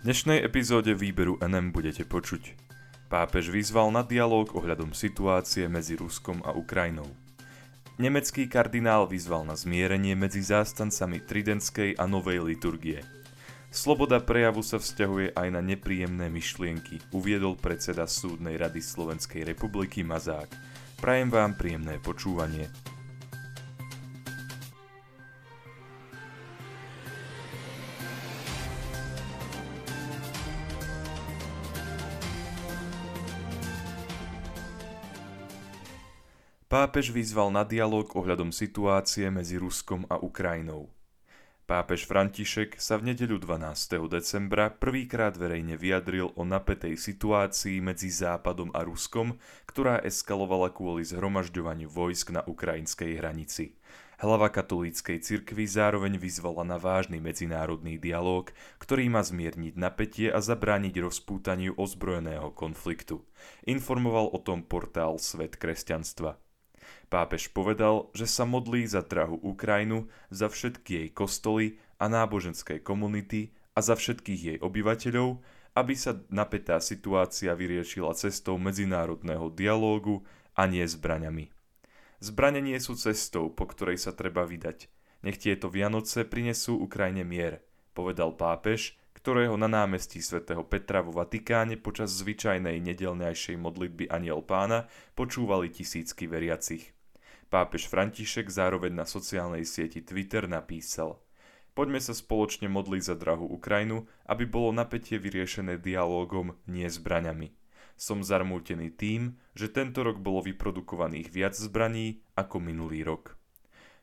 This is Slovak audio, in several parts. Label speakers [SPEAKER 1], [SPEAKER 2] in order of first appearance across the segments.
[SPEAKER 1] dnešnej epizóde výberu NM budete počuť. Pápež vyzval na dialog ohľadom situácie medzi Ruskom a Ukrajinou. Nemecký kardinál vyzval na zmierenie medzi zástancami Tridentskej a Novej liturgie. Sloboda prejavu sa vzťahuje aj na nepríjemné myšlienky, uviedol predseda Súdnej rady Slovenskej republiky Mazák. Prajem vám príjemné počúvanie. Pápež vyzval na dialog ohľadom situácie medzi Ruskom a Ukrajinou. Pápež František sa v nedeľu 12. decembra prvýkrát verejne vyjadril o napätej situácii medzi Západom a Ruskom, ktorá eskalovala kvôli zhromažďovaniu vojsk na ukrajinskej hranici. Hlava katolíckej cirkvy zároveň vyzvala na vážny medzinárodný dialog, ktorý má zmierniť napätie a zabrániť rozpútaniu ozbrojeného konfliktu. Informoval o tom portál Svet kresťanstva. Pápež povedal, že sa modlí za drahú Ukrajinu, za všetky jej kostoly a náboženské komunity a za všetkých jej obyvateľov, aby sa napätá situácia vyriešila cestou medzinárodného dialógu a nie zbraňami. Zbrane nie sú cestou, po ktorej sa treba vydať. Nech tieto Vianoce prinesú Ukrajine mier, povedal pápež, ktorého na námestí svätého Petra vo Vatikáne počas zvyčajnej nedelňajšej modlitby Aniel pána počúvali tisícky veriacich. Pápež František zároveň na sociálnej sieti Twitter napísal Poďme sa spoločne modliť za drahú Ukrajinu, aby bolo napätie vyriešené dialógom, nie zbraňami. Som zarmútený tým, že tento rok bolo vyprodukovaných viac zbraní ako minulý rok.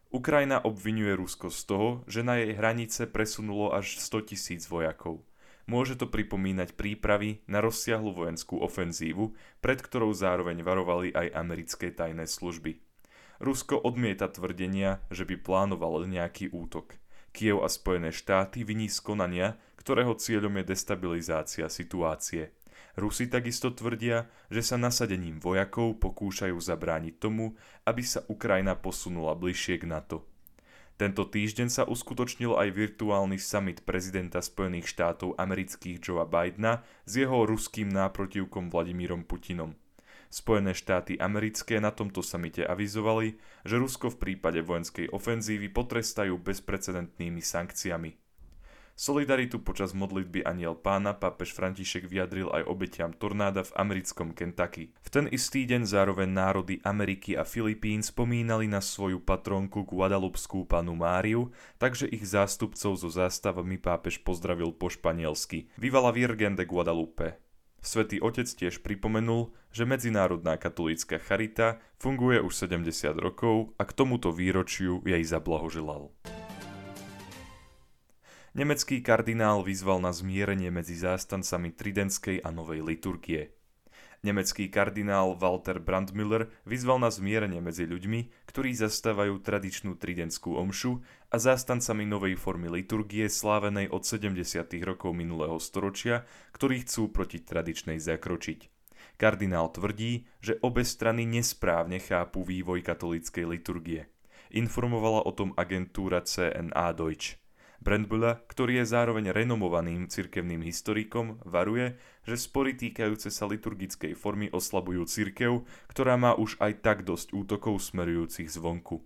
[SPEAKER 1] Ukrajina obvinuje Rusko z toho, že na jej hranice presunulo až 100 tisíc vojakov. Môže to pripomínať prípravy na rozsiahlu vojenskú ofenzívu, pred ktorou zároveň varovali aj americké tajné služby. Rusko odmieta tvrdenia, že by plánovalo nejaký útok. Kiev a Spojené štáty viní z konania, ktorého cieľom je destabilizácia situácie. Rusi takisto tvrdia, že sa nasadením vojakov pokúšajú zabrániť tomu, aby sa Ukrajina posunula bližšie k NATO. Tento týždeň sa uskutočnil aj virtuálny summit prezidenta Spojených štátov amerických Joea Bidena s jeho ruským náprotivkom Vladimírom Putinom. Spojené štáty americké na tomto samite avizovali, že Rusko v prípade vojenskej ofenzívy potrestajú bezprecedentnými sankciami. Solidaritu počas modlitby Aniel pána pápež František vyjadril aj obetiam tornáda v americkom Kentucky. V ten istý deň zároveň národy Ameriky a Filipín spomínali na svoju patronku Guadalupskú panu Máriu, takže ich zástupcov so zástavami pápež pozdravil po španielsky. Viva la Virgen de Guadalupe. Svetý Otec tiež pripomenul, že Medzinárodná katolícka charita funguje už 70 rokov a k tomuto výročiu jej zablahoželal. Nemecký kardinál vyzval na zmierenie medzi zástancami Tridentskej a Novej liturgie. Nemecký kardinál Walter Brandmüller vyzval na zmierenie medzi ľuďmi, ktorí zastávajú tradičnú tridentskú omšu a zástancami novej formy liturgie slávenej od 70. rokov minulého storočia, ktorí chcú proti tradičnej zakročiť. Kardinál tvrdí, že obe strany nesprávne chápu vývoj katolíckej liturgie. Informovala o tom agentúra CNA Deutsch. Brandbüller, ktorý je zároveň renomovaným cirkevným historikom, varuje, že spory týkajúce sa liturgickej formy oslabujú cirkev, ktorá má už aj tak dosť útokov smerujúcich zvonku.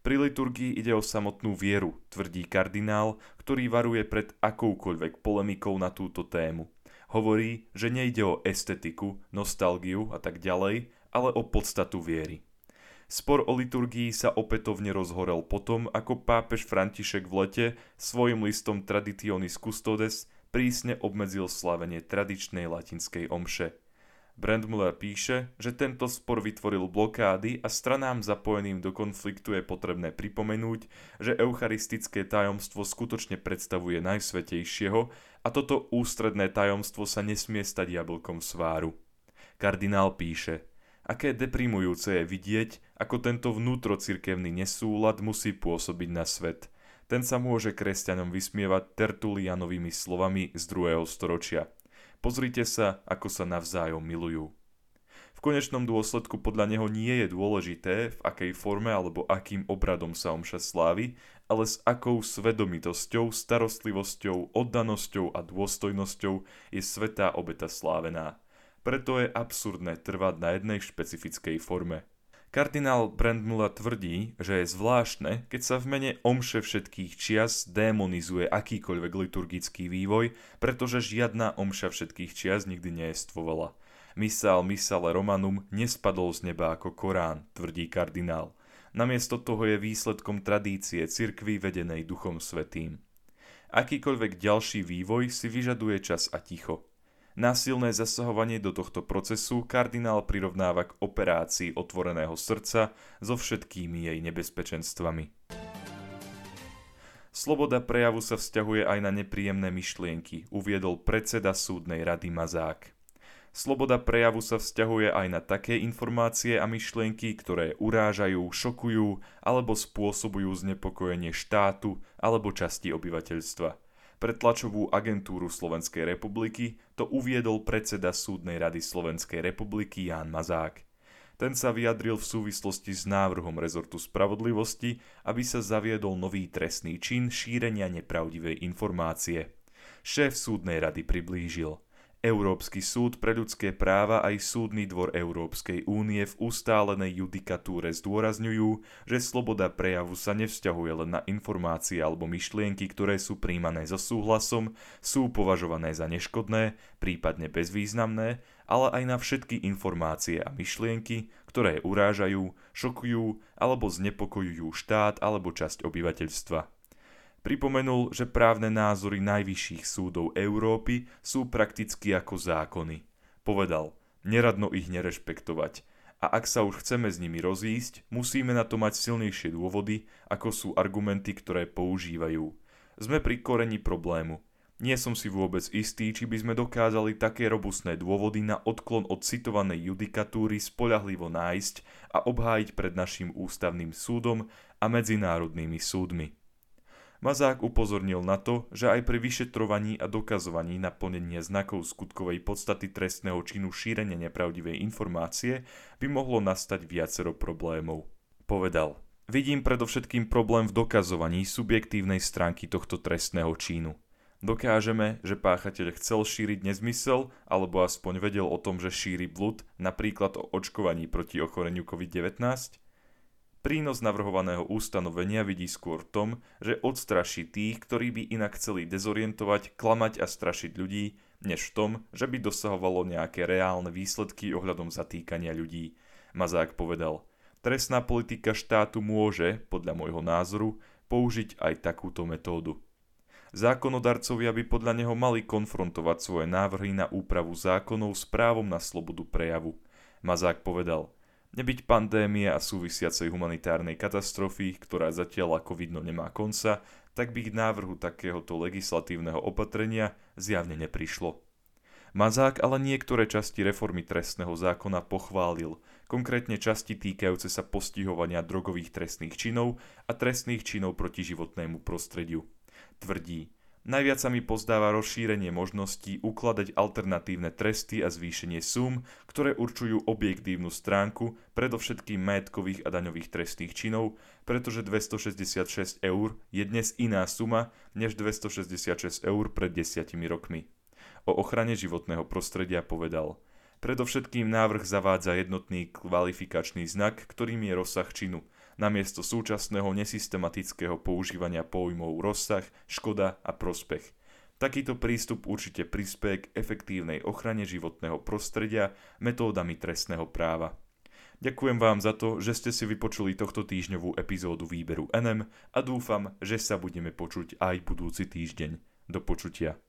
[SPEAKER 1] Pri liturgii ide o samotnú vieru, tvrdí kardinál, ktorý varuje pred akoukoľvek polemikou na túto tému. Hovorí, že nejde o estetiku, nostalgiu a tak ďalej, ale o podstatu viery. Spor o liturgii sa opätovne rozhorel potom, ako pápež František v lete svojim listom Traditionis Custodes prísne obmedzil slavenie tradičnej latinskej omše. Brandmuller píše, že tento spor vytvoril blokády a stranám zapojeným do konfliktu je potrebné pripomenúť, že eucharistické tajomstvo skutočne predstavuje najsvetejšieho a toto ústredné tajomstvo sa nesmie stať jablkom sváru. Kardinál píše – Aké deprimujúce je vidieť, ako tento vnútrocirkevný nesúlad musí pôsobiť na svet. Ten sa môže kresťanom vysmievať Tertulianovými slovami z 2. storočia. Pozrite sa, ako sa navzájom milujú. V konečnom dôsledku podľa neho nie je dôležité, v akej forme alebo akým obradom sa omša slávi, ale s akou svedomitosťou, starostlivosťou, oddanosťou a dôstojnosťou je svetá obeta slávená. Preto je absurdné trvať na jednej špecifickej forme. Kardinál Brandmula tvrdí, že je zvláštne, keď sa v mene omše všetkých čias démonizuje akýkoľvek liturgický vývoj, pretože žiadna omša všetkých čias nikdy neestvovala. Misal misale romanum nespadol z neba ako Korán, tvrdí kardinál. Namiesto toho je výsledkom tradície cirkvy vedenej Duchom Svetým. Akýkoľvek ďalší vývoj si vyžaduje čas a ticho. Násilné zasahovanie do tohto procesu kardinál prirovnáva k operácii otvoreného srdca so všetkými jej nebezpečenstvami. Sloboda prejavu sa vzťahuje aj na nepríjemné myšlienky, uviedol predseda súdnej rady Mazák. Sloboda prejavu sa vzťahuje aj na také informácie a myšlienky, ktoré urážajú, šokujú alebo spôsobujú znepokojenie štátu alebo časti obyvateľstva. Pre tlačovú agentúru Slovenskej republiky to uviedol predseda Súdnej rady Slovenskej republiky Ján Mazák. Ten sa vyjadril v súvislosti s návrhom rezortu spravodlivosti, aby sa zaviedol nový trestný čin šírenia nepravdivej informácie. Šéf súdnej rady priblížil – Európsky súd pre ľudské práva aj Súdny dvor Európskej únie v ustálenej judikatúre zdôrazňujú, že sloboda prejavu sa nevzťahuje len na informácie alebo myšlienky, ktoré sú príjmané so súhlasom, sú považované za neškodné, prípadne bezvýznamné, ale aj na všetky informácie a myšlienky, ktoré urážajú, šokujú alebo znepokojujú štát alebo časť obyvateľstva. Pripomenul, že právne názory najvyšších súdov Európy sú prakticky ako zákony. Povedal, neradno ich nerešpektovať. A ak sa už chceme s nimi rozísť, musíme na to mať silnejšie dôvody, ako sú argumenty, ktoré používajú. Sme pri koreni problému. Nie som si vôbec istý, či by sme dokázali také robustné dôvody na odklon od citovanej judikatúry spoľahlivo nájsť a obhájiť pred našim ústavným súdom a medzinárodnými súdmi. Mazák upozornil na to, že aj pri vyšetrovaní a dokazovaní naplnenia znakov skutkovej podstaty trestného činu šírenia nepravdivej informácie by mohlo nastať viacero problémov. Povedal, vidím predovšetkým problém v dokazovaní subjektívnej stránky tohto trestného činu. Dokážeme, že páchateľ chcel šíriť nezmysel alebo aspoň vedel o tom, že šíri blud, napríklad o očkovaní proti ochoreniu COVID-19? Prínos navrhovaného ustanovenia vidí skôr v tom, že odstraší tých, ktorí by inak chceli dezorientovať, klamať a strašiť ľudí, než v tom, že by dosahovalo nejaké reálne výsledky ohľadom zatýkania ľudí. Mazák povedal, trestná politika štátu môže, podľa môjho názoru, použiť aj takúto metódu. Zákonodarcovia by podľa neho mali konfrontovať svoje návrhy na úpravu zákonov s právom na slobodu prejavu. Mazák povedal – Nebyť pandémie a súvisiacej humanitárnej katastrofy, ktorá zatiaľ ako vidno nemá konca, tak by k návrhu takéhoto legislatívneho opatrenia zjavne neprišlo. Mazák ale niektoré časti reformy trestného zákona pochválil, konkrétne časti týkajúce sa postihovania drogových trestných činov a trestných činov proti životnému prostrediu. Tvrdí, Najviac sa mi pozdáva rozšírenie možností ukladať alternatívne tresty a zvýšenie sum, ktoré určujú objektívnu stránku predovšetkým majetkových a daňových trestných činov, pretože 266 eur je dnes iná suma než 266 eur pred desiatimi rokmi. O ochrane životného prostredia povedal Predovšetkým návrh zavádza jednotný kvalifikačný znak, ktorým je rozsah činu – namiesto súčasného nesystematického používania pojmov rozsah, škoda a prospech. Takýto prístup určite prispie k efektívnej ochrane životného prostredia metódami trestného práva. Ďakujem vám za to, že ste si vypočuli tohto týždňovú epizódu výberu NM a dúfam, že sa budeme počuť aj budúci týždeň. Do počutia.